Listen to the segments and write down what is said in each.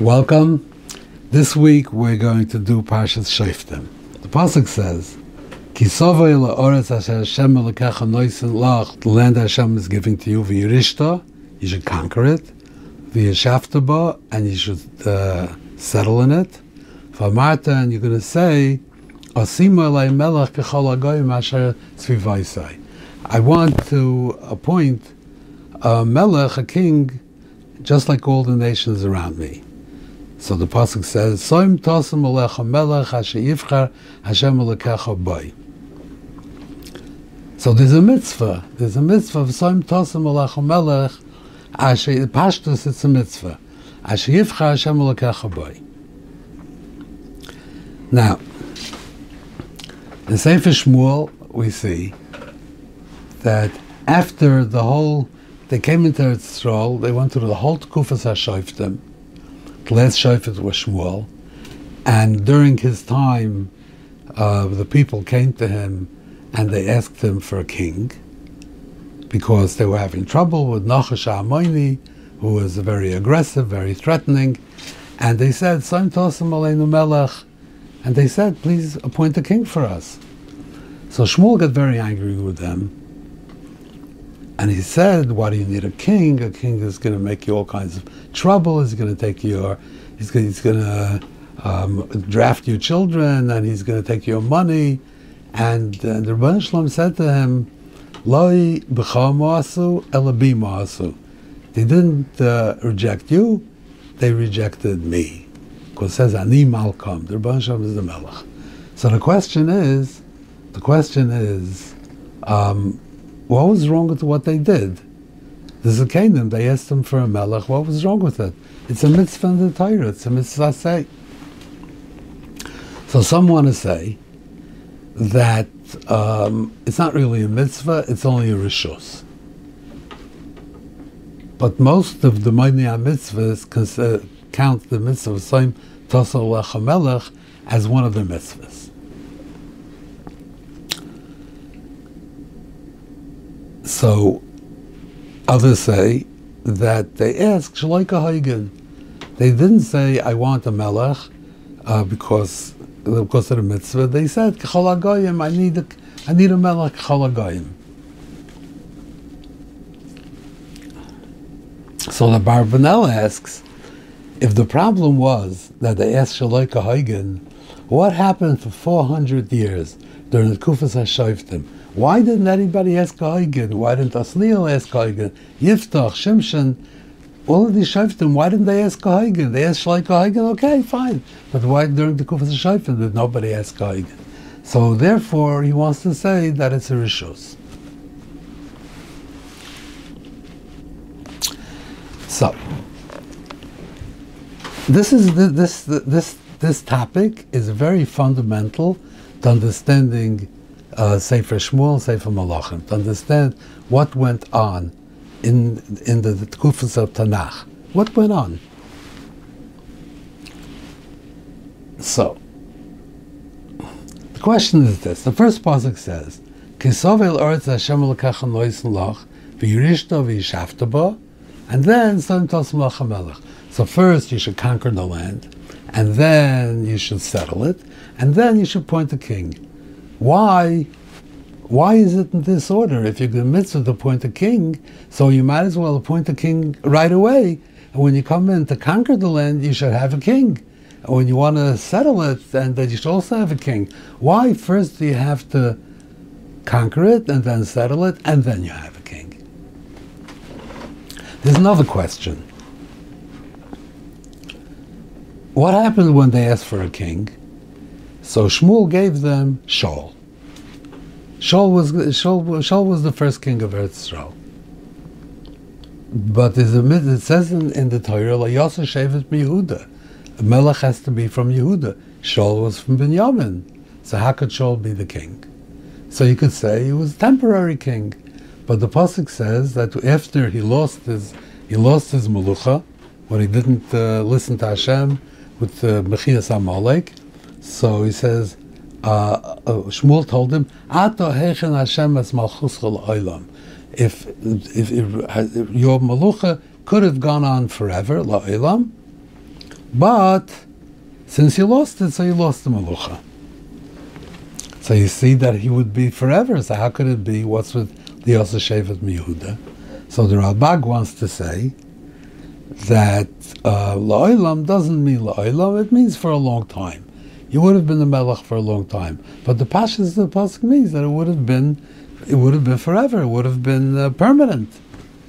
Welcome. This week we're going to do Parshas Shoftim. The pasuk says, "Kisovay la'oretz Hashem elikecha noisin lach." The land Hashem is giving to you, v'yirishta, you should conquer it, v'yishaftaba, and you should uh, settle in it. V'amarta, and you're going to say, "Asima melech kechol agoyim asher tzvivaisai." I want to appoint a melech, a king, just like all the nations around me. So the pasuk says, "Soim tosim alecha melech asher yivchar Hashem alekecha boy." So there's a mitzvah. There's a mitzvah of soim tosim alecha melech asher pashtus. It's a mitzvah. Asher yivchar Hashem alekecha boy. Now, in Sefer Shmuel, we see that after the whole, they came into Eretz Yisrael, they went through the whole Tkufas HaShoiftim, the last Shofet was Shmuel, and during his time, uh, the people came to him and they asked him for a king because they were having trouble with Nachash Amoni, who was very aggressive, very threatening, and they said, "Sam Tosim Aleinu Melech," and they said, "Please appoint a king for us." So Shmuel got very angry with them, and he said, "Why do you need a king? A king is going to make you all kinds of trouble. He's going to take your, he's going, to um, draft your children, and he's going to take your money." And uh, the Rebbeinu Shalom said to him, "Loi b'chamasu elabimasu." They didn't uh, reject you; they rejected me. Because it says ani malkam. The Rebbeinu Shalom is the melech. So the question is, the question is. Um, what was wrong with what they did? There's a kingdom. They asked them for a melech. What was wrong with it? It's a mitzvah in the Torah. It's a mitzvah say. So some want to say that um, it's not really a mitzvah. It's only a rishus. But most of the Maimiyah mitzvahs count the mitzvah of Tosal Melech as one of the mitzvahs. So others say that they asked Shalaika Hagen. They didn't say, I want a melech uh, because, because of the mitzvah. They said, I need a, I need a melech Chalagayim. So the Barbanel asks, if the problem was that they asked Shalaika Hagen, what happened for 400 years during the Kufas HaShoiftim? Why didn't anybody ask Huygen? Why didn't Asliel ask Huygen? Yiftach, Shimshon, all of these Shoftim, why didn't they ask Huygen? They asked Shloik Huygen, okay, fine. But why during the Kufas Shoftim did nobody ask Huygen? So therefore, he wants to say that it's a Rishos. So, this is the, this this this topic is very fundamental to understanding uh, Sefer Shmuel, Sefer Malachim, to understand what went on in in the, the Tkufas of Tanakh. What went on? So, the question is this: the first pasuk says, "Kisovel Eretz Hashem lekachem loisen loch v'yirishto v'yishavta and then Son Melech. So first you should conquer the land, and then you should settle it, and then you should appoint a king. Why? Why is it in this order? If you're going mitzvah to appoint a king, so you might as well appoint a king right away. And when you come in to conquer the land, you should have a king. And when you want to settle it, then you should also have a king. Why first do you have to conquer it and then settle it, and then you have a king? There's another question. What happened when they asked for a king? So Shmuel gave them Shaul. Shaul was Shaul, Shaul was the first king of Eretz Yisrael. But it says in, in the Torah, Yosef Shevet Yehuda. A melech has to be from Yehuda. Shaul was from Binyamin. So how could Shaul be the king? So you could say he was a temporary king. But the pasuk says that after he lost his he lost his melucha when he didn't uh, listen to Hashem with uh, Mechias Amalek, so he says, uh, uh, Shmuel told him, Ato hechen Hashem es malchus oilam. If, if, if, your malucha could have gone on forever, la'olam, But since you lost it, so you lost the Malucha. So you see that he would be forever. So how could it be? What's with the Yosef Shevet Miyehuda? So the Ralbag wants to say that uh, La'olam doesn't mean La'olam, it means for a long time. You would have been the Melech for a long time. But the Pashas of the Pasuk means that it would have been it would have been forever, it would have been uh, permanent.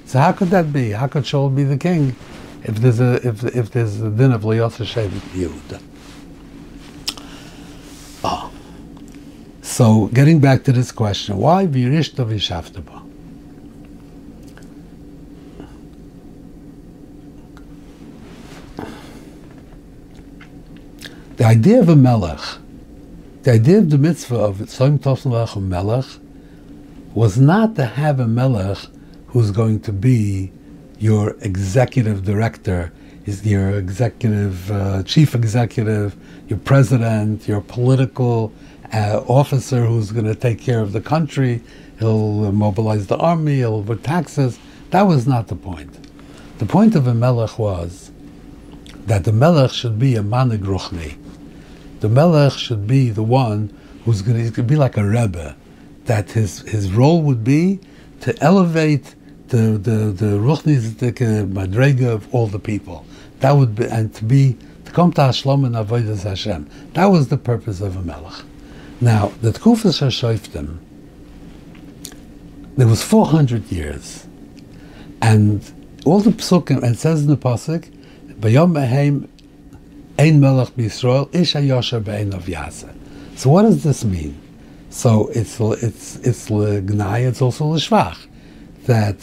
So how could that be? How could Shaul be the king if there's a if if there's a din of Liyosef Shevet Yehuda? Ah. So getting back to this question, why Virishta Vishaftaba? The idea of a melech, the idea of the mitzvah of Soim Tosnalach melech, was not to have a melech who's going to be your executive director, is your executive uh, chief executive, your president, your political uh, officer who's going to take care of the country. He'll mobilize the army. He'll put taxes. That was not the point. The point of a melech was that the melech should be a manig ruchni. The melech should be the one who's going to be like a rebbe. That his his role would be to elevate the the the ruchnistic uh, madrega of all the people. That would be and to be to come to Hashlom and avodas Hashem. That was the purpose of a melech. Now the Tkufas Hashoiftim, there was four hundred years, and all the psukim and says in the pasuk, "Bayom Ein Melech B'Yisrael Ish Hayosher Be'ein of Yasa." So what does this mean? So it's it's it's l'gnai, it's also l'shvach, that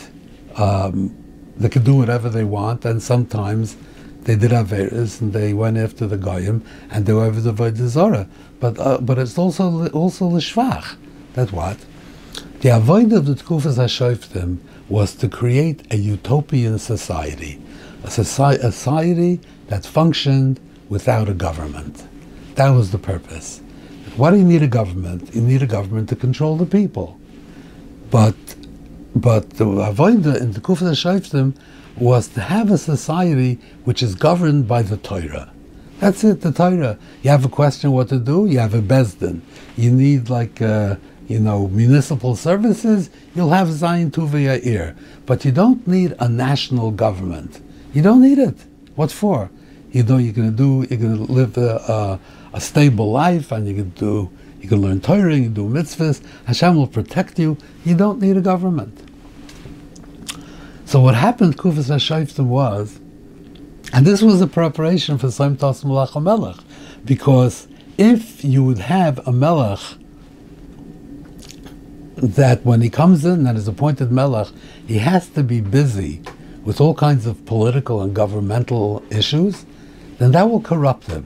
um, they could do whatever they want, and sometimes they did averis and they went after the goyim and they were the avodah But uh, but it's also also the shvach. That what the avoid of the tkufas hashoiftim was to create a utopian society, a society, a society that functioned without a government. That was the purpose. Why do you need a government? You need a government to control the people. But but the avodah in the Kufa Shaiftim was to have a society which is governed by the Torah. That's it, the Torah. You have a question what to do, you have a Bezdin. You need like, uh, you know, municipal services, you'll have Zayin Tuva Yair. But you don't need a national government. You don't need it. What for? You know, you're going to do, you're going to live a, a, a stable life and you can do you can learn Torah, you can do mitzvahs. Hashem will protect you. You don't need a government. So what happened, Kufas HaShaiftim, was, and this was a preparation for Saim Tas Melech Melech, because if you would have a Melech that when he comes in and is appointed Melech, he has to be busy with all kinds of political and governmental issues, then that will corrupt him.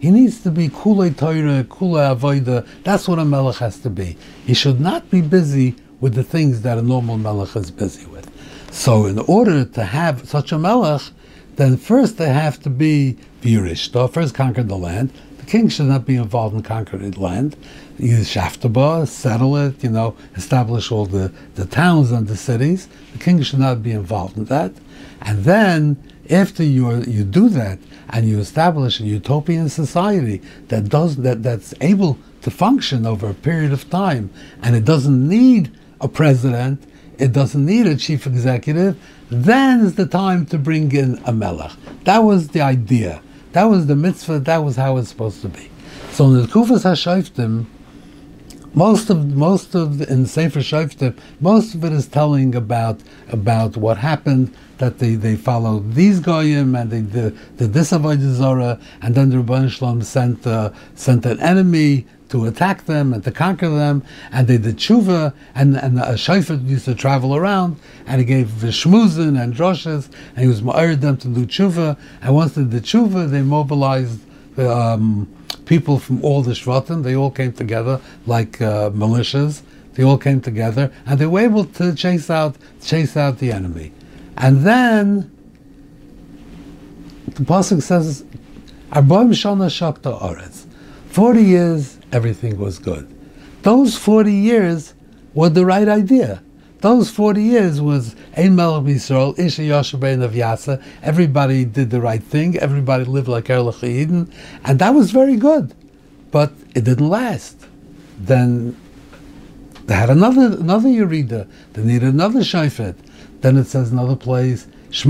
He needs to be kulei Torah, kulei avoida. That's what a melech has to be. He should not be busy with the things that a normal melech is busy with. So, in order to have such a melech, then first they have to be Virishta, first conquer the land. The king should not be involved in conquering the land. Use Shaftaba, settle it, you know, establish all the, the towns and the cities. The king should not be involved in that. And then, after you, you do that, and you establish a utopian society that does that that's able to function over a period of time, and it doesn't need a president, it doesn't need a chief executive, then is the time to bring in a melech. That was the idea. That was the mitzvah. That was how it's supposed to be. So in the Kufas Hashayftim, most of most of in Sefer Shoftim, most of it is telling about about what happened that they, they followed these goyim and they did, did this avodah zara, and then the Rebbeinu Shalom sent uh, sent an enemy to attack them and to conquer them, and they did tshuva, and and a shofet used to travel around, and he gave shmuzin and droshes, and he was ma'arid them to do tshuva, and once they did tshuva, they mobilized. Um, people from all the Shvatim, they all came together like uh, militias. They all came together and they were able to chase out chase out the enemy. And then the pasuk says, "Arbaim shana shakta aretz." Forty years, everything was good. Those forty years were the right idea. Those 40 years was Ein Melech Yisrael, Isha Yoshebein of Yasa. Everybody did the right thing. Everybody lived like Erlich Eden. And that was very good. But it didn't last. Then they had another another Yerida. They needed another Shayfet. Then it says in another place, So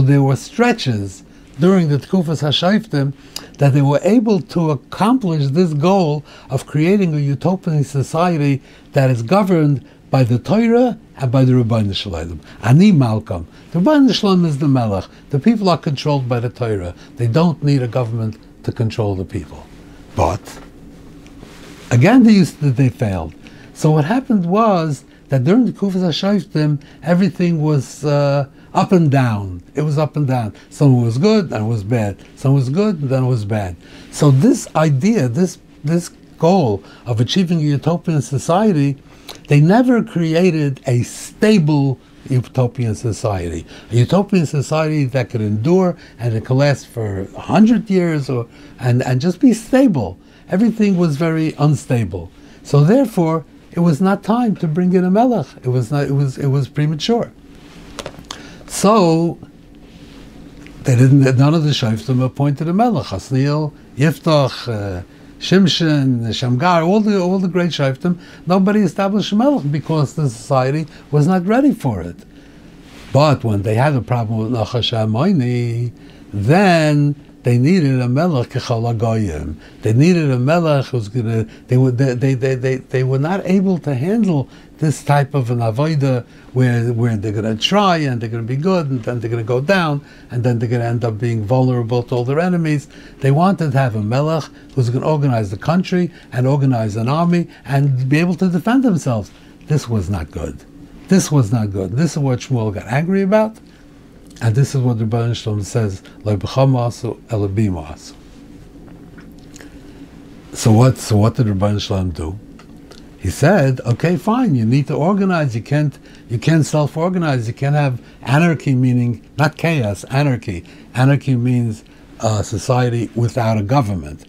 there were stretches during the Tkufas Hashayftim that they were able to accomplish this goal of creating a utopian society that is governed by the Torah and by the Rabbeinu Shalom. Ani malkam. The Rabbeinu Shalom is the Melech. The people are controlled by the Torah. They don't need a government to control the people. But again, they used to, they failed. So what happened was that during the Kufas Hashayftim, everything was uh, up and down. It was up and down. Some was good and it was bad. Some was good then it was bad. So this idea, this this goal of achieving a utopian society, they never created a stable utopian society. A utopian society that could endure and it could last for a hundred years or and, and just be stable. Everything was very unstable. So therefore it was not time to bring in a melech. It was not. It was. It was premature. So they didn't. None of the shayftim appointed a melech. Hasniel, Yiftach, uh, Shimshon, Shamgar, all the all the great shayftim. Nobody established a melech because the society was not ready for it. But when they had a problem with Nachash then they needed a melech. They needed a melech who's gonna. They were they, they, they, they, they were not able to handle this type of an avoida where where they're gonna try and they're gonna be good and then they're gonna go down and then they're gonna end up being vulnerable to all their enemies. They wanted to have a melech who's gonna organize the country and organize an army and be able to defend themselves. This was not good. This was not good. This is what Shmuel got angry about. And this is what the Shalom says, So what? So what did Rebbeinu Shalom do? He said, "Okay, fine. You need to organize. You can't. You can't self-organize. You can't have anarchy, meaning not chaos. Anarchy. Anarchy means a society without a government.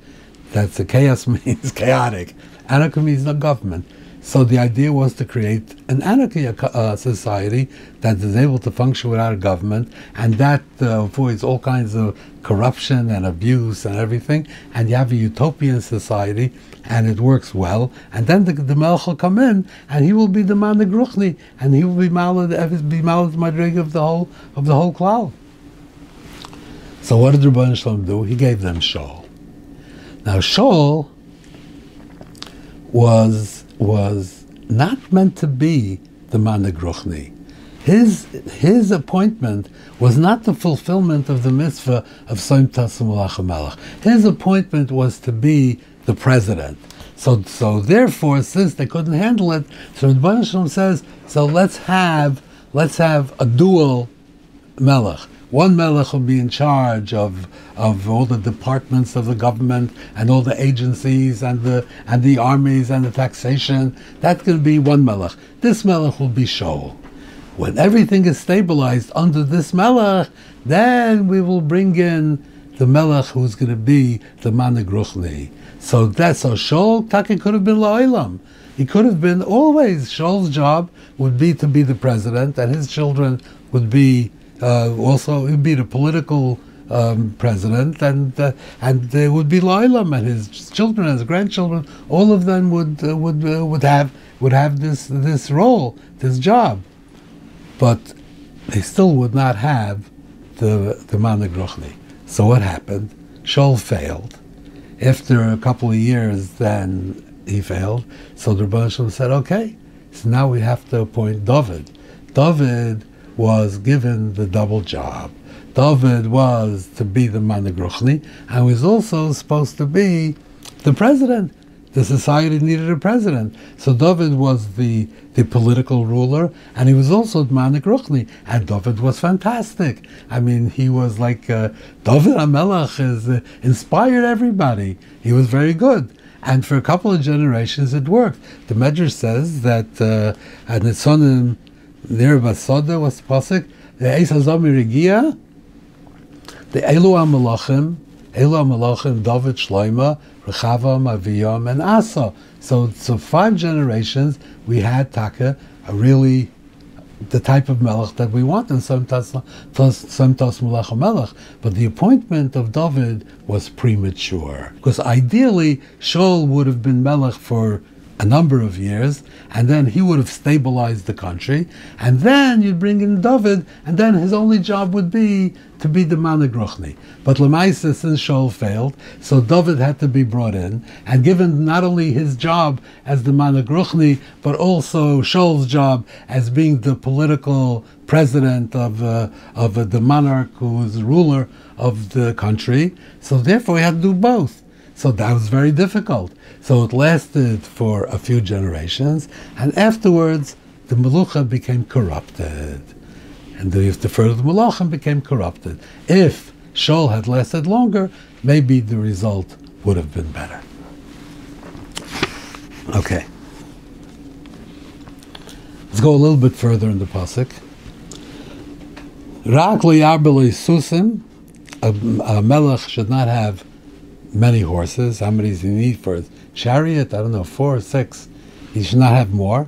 That's the chaos means chaotic. Anarchy means no government. So the idea was to create an anarchy uh, society that is able to function without a government, and that uh, avoids all kinds of corruption and abuse and everything. And you have a utopian society, and it works well. And then the, the Melech will come in, and he will be the man Gruchni, and he will be Malad be Malad Madrig of the whole of the whole cloud. So what did Rabban Shalom do? He gave them Shaul. Now Shaul was was not meant to be the Managruchni. His, his appointment was not the fulfillment of the mitzvah of Soim Tassim His appointment was to be the president. So, so therefore, since they couldn't handle it, so Shalom says, so let's have, let's have a dual melech. One melech will be in charge of of all the departments of the government and all the agencies and the and the armies and the taxation. That's going to be one melech. This melech will be Shaul. When everything is stabilized under this melech, then we will bring in the melech who's going to be the managruchni. So that's so Shaul Taki could have been La'ilam. He could have been always Shaul's job would be to be the president, and his children would be uh, also he'd be the political um, president, and uh, and there would be Lailam and his children and his grandchildren. All of them would uh, would uh, would have would have this this role, this job, but they still would not have the the Managrochni. So what happened? Shaul failed. After a couple of years, then he failed. So the Rebbe said, "Okay, so now we have to appoint David." David was given the double job. David was to be the Managruchni and was also supposed to be the president. The society needed a president. So David was the, the political ruler and he was also Managruchni. And David was fantastic. I mean, he was like, uh, David HaMelech is, uh, inspired everybody. He was very good. And for a couple of generations it worked. The Medrash says that uh, at Nitzonim, near Basoda was the pasuk. The Eis Hazami Regia, the Elu HaMelachim, Ela Malachim, David, Shloima, Rechavam, Aviyam, and Asa. So, so five generations, we had Taka, a really the type of melech that we want in Samtas Melech Melech. But the appointment of David was premature. Because ideally, Shaul would have been melech for a number of years, and then he would have stabilized the country, and then you'd bring in David, and then his only job would be to be the Managruchni. But Lemaisa, since Shaul failed, so David had to be brought in, and given not only his job as the Managruchni, but also Shaul's job as being the political president of, uh, of uh, the monarch who was ruler of the country, so therefore he had to do both. So that was very difficult. So it lasted for a few generations, and afterwards the Melucha became corrupted. And the, the further Melachim became corrupted. If Shaul had lasted longer, maybe the result would have been better. Okay. Let's go a little bit further in the pasuk. Rak susim, a, a melech should not have many horses. How many does he need for his chariot? I don't know, four or six. He should not have more.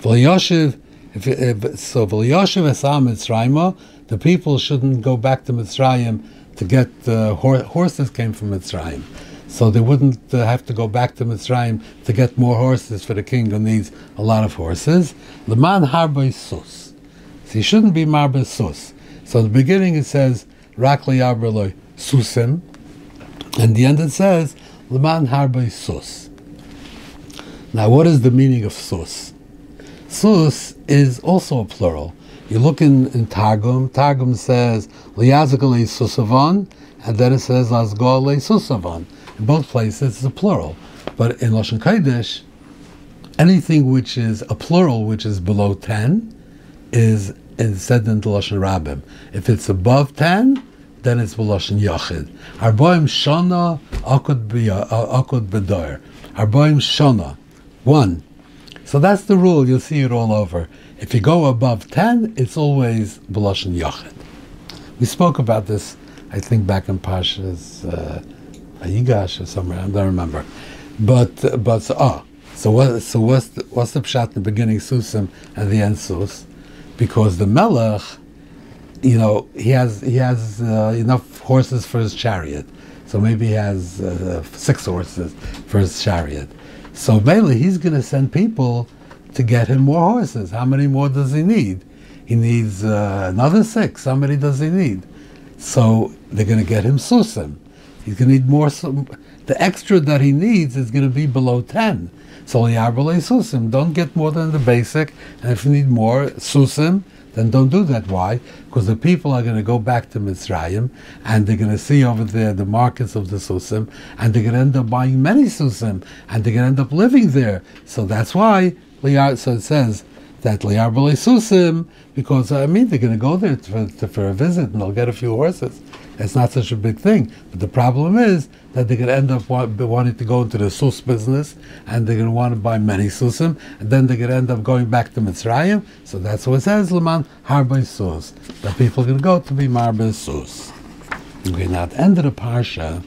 V'yoshiv, if, if, so v'yoshiv esam Mitzrayim, the people shouldn't go back to Mitzrayim to get uh, hor- horses came from Mitzrayim. So they wouldn't uh, have to go back to Mitzrayim to get more horses for the king who needs a lot of horses. Leman harbe sus. So he shouldn't be marbe sus. So in the beginning it says, Rakli Abreloi Susim, and the end it says, Leman Harbe Sus. Now, what is the meaning of Sus? Sus is also a plural. You look in, in Targum, Targum says, Liazakale Susavon, and then it says, Lasgole Susavon. In both places, it's a plural. But in Lashon Kodesh, anything which is a plural, which is below 10, is, said in the Lashon Rabbim. If it's above 10, then it's Beloshin Yachid. Arboim Shana Akud uh, uh, Bedor. Arboim Shana. One. So that's the rule. You'll see it all over. If you go above 10, it's always Beloshin Yachid. We spoke about this, I think, back in Pasha's uh, Ayigash or somewhere. I don't remember. But, uh, but so, oh, so what? So what's the, what's the pshat in the beginning Susim and the end Sus? Because the Melech you know, he has he has uh, enough horses for his chariot, so maybe he has uh, six horses for his chariot. So mainly, he's going to send people to get him more horses. How many more does he need? He needs uh, another six. How many does he need? So they're going to get him susim. He's going to need more. The extra that he needs is going to be below ten. So liarbale susim. Don't get more than the basic. And if you need more susim, then don't do that. Why? Because the people are going to go back to Mitzrayim and they're going to see over there the markets of the Susim and they're going to end up buying many Susim and they're going to end up living there. So that's why, so it says that Liar Susim, because I mean, they're going to go there for, for a visit and they'll get a few horses. It's not such a big thing. But the problem is that they're going to end up wanting to go into the sus business, and they're going to want to buy many susim, and then they're going to end up going back to Mitzrayim. So that's what it says, Leman Harbe Sus. That people are going to go to be Marbe Sus. Okay, now at the end of the parsha,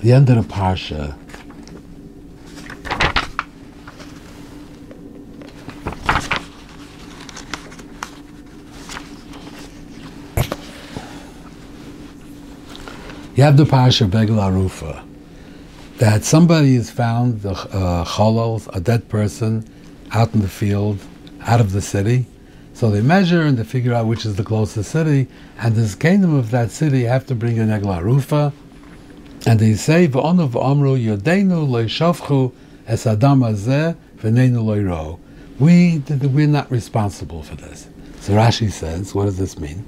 the end of the parsha, Have the Pasha Begel Arufa, that somebody has found the uh, cholol, a dead person, out in the field, out of the city. So they measure and they figure out which is the closest city, and this kingdom of that city have to bring a Negla Arufa, and they say, V'onav Amru Yodenu Loishavchu Es Adam Azeh V'neinu Loiro. We, we're not responsible for this. So Rashi says, what does this mean?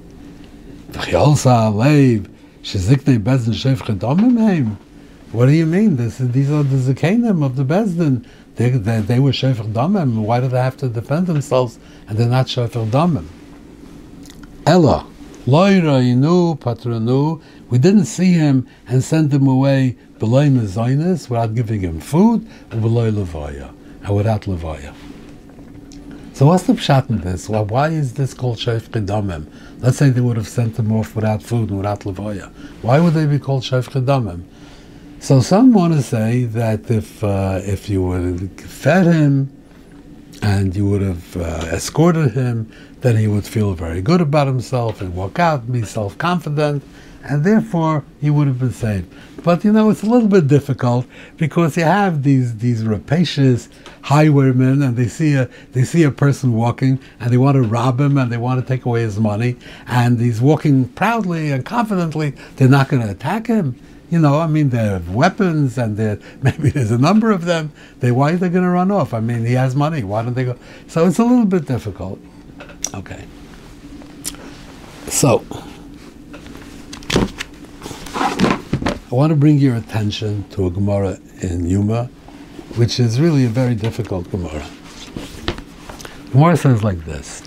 What do you mean? This, these are the Zakanim of the Bezdin. They, they, they were Shefach Damim. Why do they have to defend themselves and they're not Shefach Damim? Ella. Loira Inu Patranu. We didn't see him and send him away Mezainis without giving him food or below Levaya and without Levaya. So what's the pshat in this? Why is this called Sheif Chedamim? Let's say they would have sent them off without food and without levoya. Why would they be called Sheif Chedamim? So some want to say that if uh, if you would have fed him and you would have uh, escorted him, then he would feel very good about himself and walk out and be self-confident and therefore he would have been saved. But you know, it's a little bit difficult because you have these these rapacious highwaymen, and they see a they see a person walking, and they want to rob him, and they want to take away his money, and he's walking proudly and confidently. They're not going to attack him. You know, I mean, they have weapons, and maybe there's a number of them. They why are they going to run off? I mean, he has money. Why don't they go? So it's a little bit difficult. Okay. So. I want to bring your attention to a Gemara in Yuma, which is really a very difficult Gemara. Gemara says like this.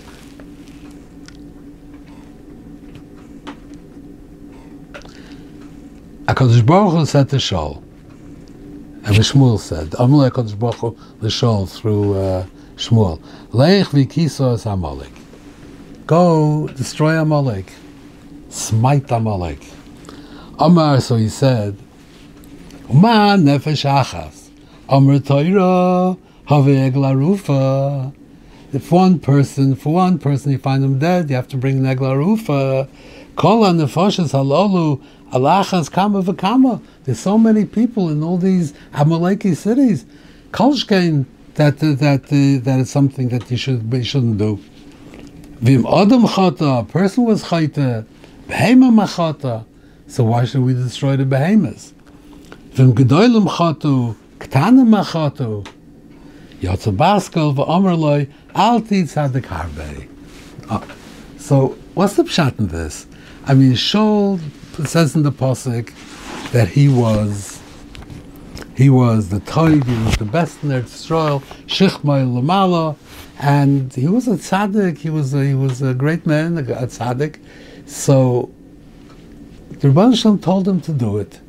HaKadosh Baruch Hu said to Shaul, and Shmuel said, Amalek HaKadosh Baruch Hu Shaul through uh, Shmuel, Leich v'kisos Amalek. Go destroy Amalek. Smite Amalek. Amar, so he said, Ma nefesh achas, Amar Torah, have eglarufa. If one person, for one person, you find him dead, you have to bring an eglarufa. Kol nefashas halalu, alachas kama v'kama. There's so many people in all these Amaleki cities. Kolshkein, that that uh, that is something that you should you shouldn't do. Vim adam chata, person was chayta, behema machata. So why should we destroy the behemoths? V'im gedolim chatu, ktanim machatu. Yotza baskel v'omer alti tzadik harbe. Ah, so what's the pshat in this? I mean, Shaul says in the posik that he was he was the toid, he was the best in their Yisrael, shichmai lamala, and he was a tzaddik. He was a, he was a great man, a tzaddik. So the Rebbe Shalom told him to do it.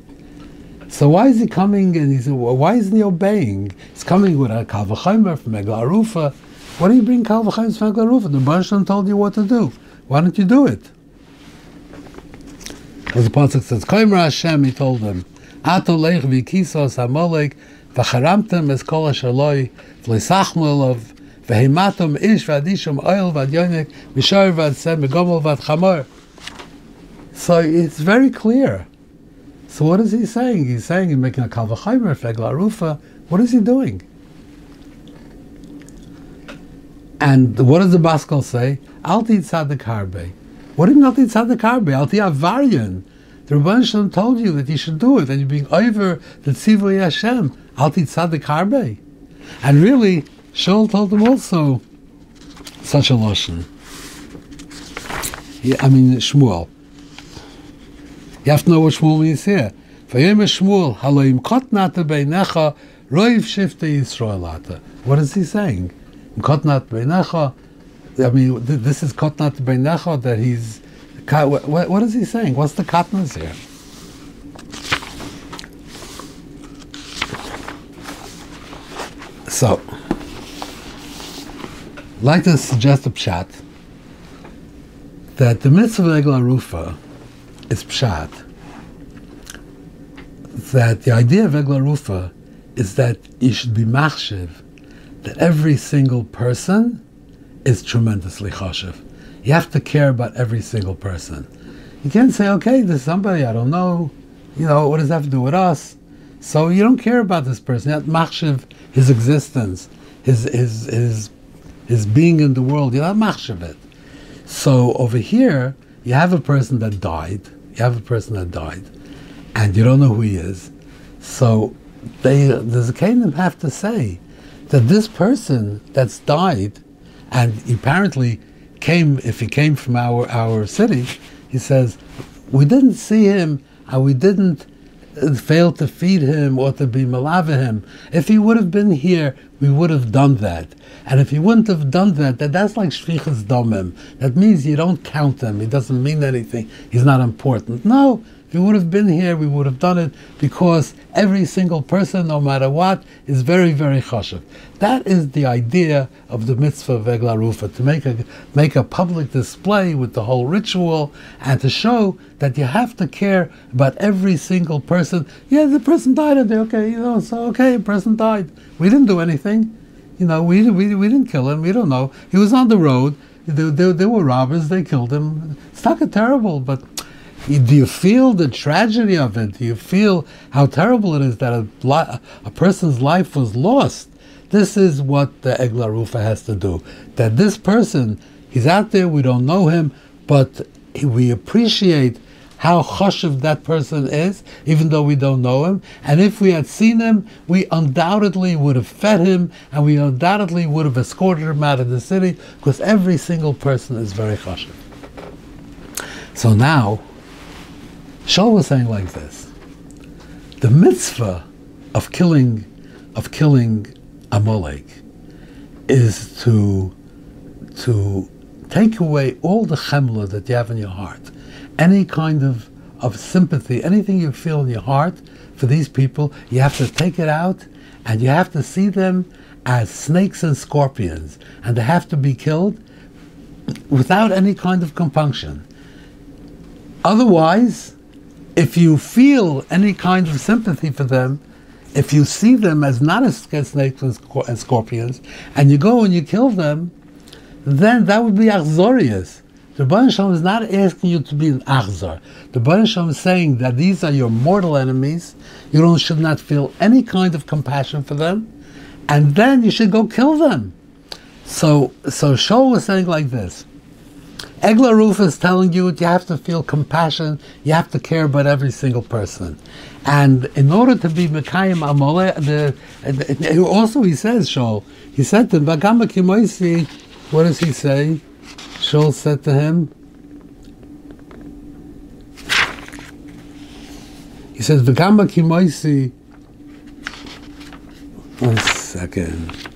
So why is he coming and he said, well, why isn't he obeying? He's coming with a Kalvachaimer from Eglarufa. What do you bring Kalvachaimer from Eglarufa? The Rebbe Shalom told you what to do. Why don't you do it? As the Pasuk says, Kaimer Hashem, he told him, Ato leich v'kisos ha-molek v'charamtem es kol ashaloi v'leisachmu elov v'heimatom ish v'adishom oil v'adyonik v'shor v'adsem v'gomol v'adchamor so it's very clear. So what is he saying? He's saying he's making a kalvachaymer fegla rufa. What is he doing? And what does the Baskel say? Alti tzadik harbe. What did Alti tzadik? Alti avarian. The Rabban Shalom told you that you should do it, and you're being over the tzivoy Hashem. Alti tzadik harbe. And really, Shaul told him also such a lotion. Yeah, I mean Shmuel. You have to know what Shmuel means here. Vayem Shmuel, haloim kotnat beinecha, roiv shifte Yisraelata. What is he saying? Kotnat beinecha, I mean, this is kotnat beinecha, that he's, what, is he saying? What's the kotnas here? So, like to suggest a pshat that the mitzvah of Egla Rufa is pshat that the idea of Egla Rufa is that you should be machshiv, that every single person is tremendously choshev. You have to care about every single person. You can't say, okay, there's somebody I don't know, you know, what does that have to do with us? So you don't care about this person. You have machshiv his existence, his his his his being in the world. You're not machshiv it. So over here, you have a person that died you have a person that died, and you don't know who he is. So they, the Zakanim have to say that this person that's died, and apparently came, if he came from our, our city, he says, we didn't see him, and we didn't uh, fail to feed him or to be malava him. If he would have been here, we would have done that. And if he wouldn't have done that, that that's like shvichas domim. That means you don't count him. He doesn't mean anything. He's not important. No, we would have been here, we would have done it because every single person, no matter what, is very, very chashiv. That is the idea of the mitzvah of Egla Rufa, to make a, make a public display with the whole ritual and to show that you have to care about every single person. Yeah, the person died, okay, you know, so okay, the person died. We didn't do anything. You know, we, we, we didn't kill him. We don't know. He was on the road. There, there were robbers. They killed him. It's not terrible, but do you feel the tragedy of it? Do you feel how terrible it is that a, a person's life was lost? This is what the Egla Rufa has to do. That this person, he's out there, we don't know him, but we appreciate how choshev that person is, even though we don't know him. And if we had seen him, we undoubtedly would have fed him, and we undoubtedly would have escorted him out of the city, because every single person is very choshev. So now, Shaul was saying like this: the mitzvah of killing, of killing Amalek, is to to take away all the chemla that you have in your heart. Any kind of, of sympathy, anything you feel in your heart for these people, you have to take it out and you have to see them as snakes and scorpions, and they have to be killed without any kind of compunction. Otherwise, if you feel any kind of sympathy for them, if you see them as not as snakes and scorpions, and you go and you kill them, then that would be achzorius. The Baruch is not asking you to be an achzar. The Baruch is saying that these are your mortal enemies. You don't, should not feel any kind of compassion for them, and then you should go kill them. So, so Shaul was saying like this. Egla Ruf is telling you you have to feel compassion, you have to care about every single person. And in order to be Mekayim Amole, the, also he says, Shaul, he said to Kimoisi, what does he say? Shaul said to him, he says, V'gama kimoisi, one second.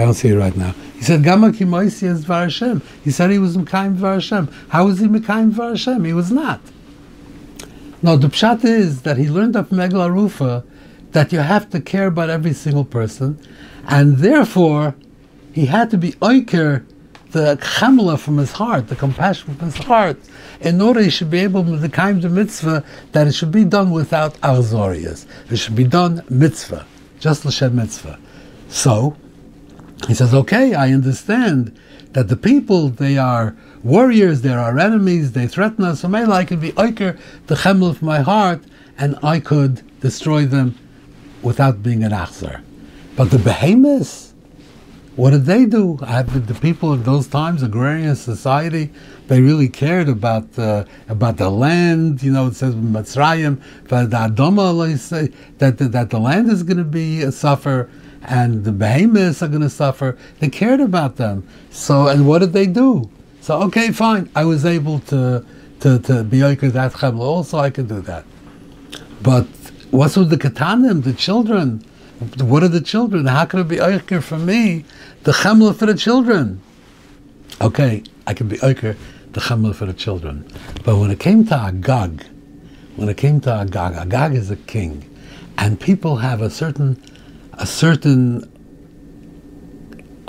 I don't see it right now. He said, Gama kimoisi is Dvar He said he was Mekayim Dvar How was he Mekayim Dvar He was not. No, the pshat is that he learned of Megla Rufa that you have to care about every single person, and therefore he had to be oiker the chamla from his heart, the compassion from his heart, in order he should be able to kind the mitzvah that it should be done without arzorias. It should be done mitzvah, just l'shem mitzvah. So he says, okay, I understand that the people they are warriors, they are our enemies, they threaten us. So maybe I could be oiker the chamla of my heart, and I could destroy them without being an achzar. But the behemoths, what did they do? I, the people of those times, agrarian society, they really cared about uh, about the land. You know, it says Mitzrayim, that, that that the land is going to be a suffer, and the behemoths are going to suffer. They cared about them. So, and what did they do? So, okay, fine. I was able to to to be that chemla. Also, I can do that. But what's with the katanim, the children? What are the children? How can it be oiker for me, the chemla for the children? Okay, I can be oiker, the chemla for the children. But when it came to Agag, when it came to Agag, Agag is a king, and people have a certain, a certain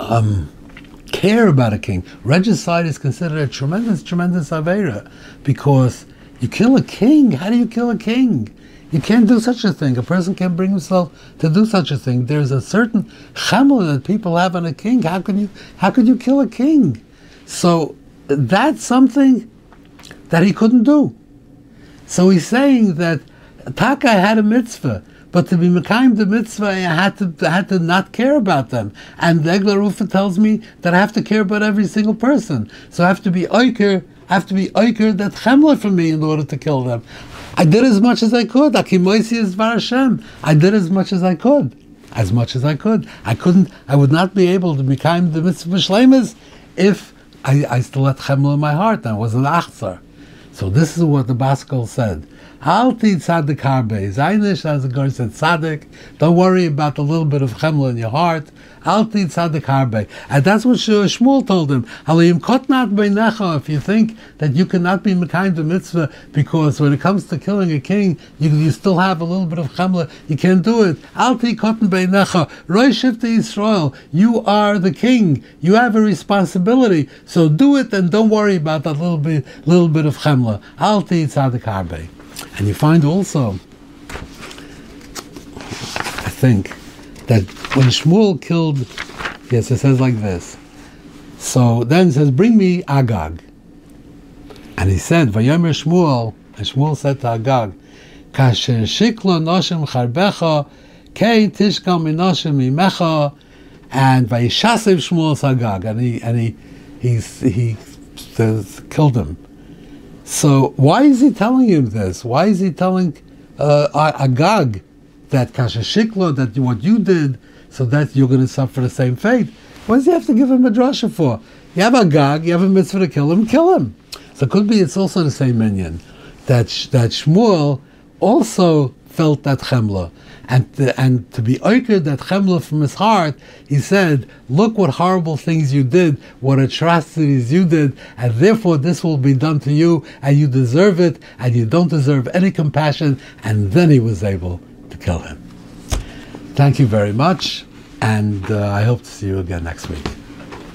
um, care about a king. Regicide is considered a tremendous, tremendous avera because you kill a king. How do you kill a king? You can't do such a thing. A person can't bring himself to do such a thing. There's a certain chamel that people have on a king. How can you how could you kill a king? So that's something that he couldn't do. So he's saying that Taka had a mitzvah, but to be Mekayim the mitzvah, I had to I had to not care about them. And Egler Rufa tells me that I have to care about every single person. So I have to be oiker, I have to be oiker that chemla for me in order to kill them. I did as much as I could. Akimoisi is Hashem. I did as much as I could. As much as I could. I couldn't, I would not be able to become the mitzvah shlemas if I, I still had chemla in my heart. I was an achzar. So this is what the Baskel said. Alti tzaddik harbe. Zainish, as the girl said, tzaddik. Don't worry about the little bit of chemla in your heart. Alti tzaddik harbe. And that's what Shmuel told him. Alim kotnat beinecha. If you think that you cannot be kind to mitzvah because when it comes to killing a king, you, you still have a little bit of chemla, you can't do it. Alti kotten beinecha. Rosh Israel. You are the king. You have a responsibility. So do it and don't worry about that little bit, little bit of chemla. Alti tzaddik harbe. And you find also, I think, that when Shmuel killed, yes, it says like this. So then it says, "Bring me Agag." And he said, "Vayomer Shmuel," and Shmuel said to Agag, "Kasher shiklo noshim charbecha, kei tishkal minoshim imecha." And Vayishasev Shmuel Agag, and he and he he he says, killed him. So why is he telling him this? Why is he telling uh, Agag that Kashashiklo, that what you did, so that you're going to suffer the same fate? What does he have to give him a drasha for? You have Agag, you have a mitzvah to kill him, kill him. So it could be it's also the same minion that that Shmuel also felt that chemla and to, and to be oiked that chemla from his heart, he said, "Look what horrible things you did, what atrocities you did, and therefore this will be done to you, and you deserve it, and you don't deserve any compassion." And then he was able to kill him. Thank you very much, and uh, I hope to see you again next week.